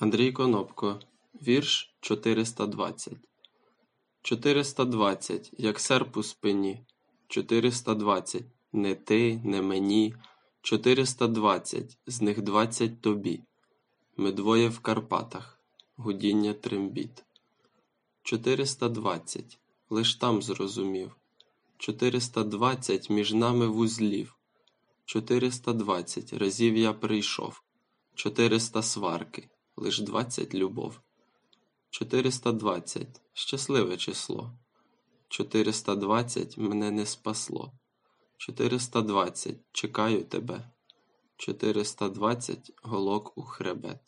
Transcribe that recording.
Андрій Конопко, вірш чотириста двадцять Чотириста двадцять, як серп у спині, Чотириста двадцять, не ти, не мені, Чотириста двадцять, з них двадцять тобі. Ми двоє в Карпатах, гудіння трембіт. Чотириста двадцять, лиш там зрозумів. Чотириста двадцять між нами вузлів. Чотириста двадцять разів я прийшов. Чотириста сварки, лиш двадцять любов. Чотириста двадцять щасливе число. Чотириста двадцять мене не спасло. Чотириста двадцять чекаю тебе. Чотириста двадцять голок у хребет.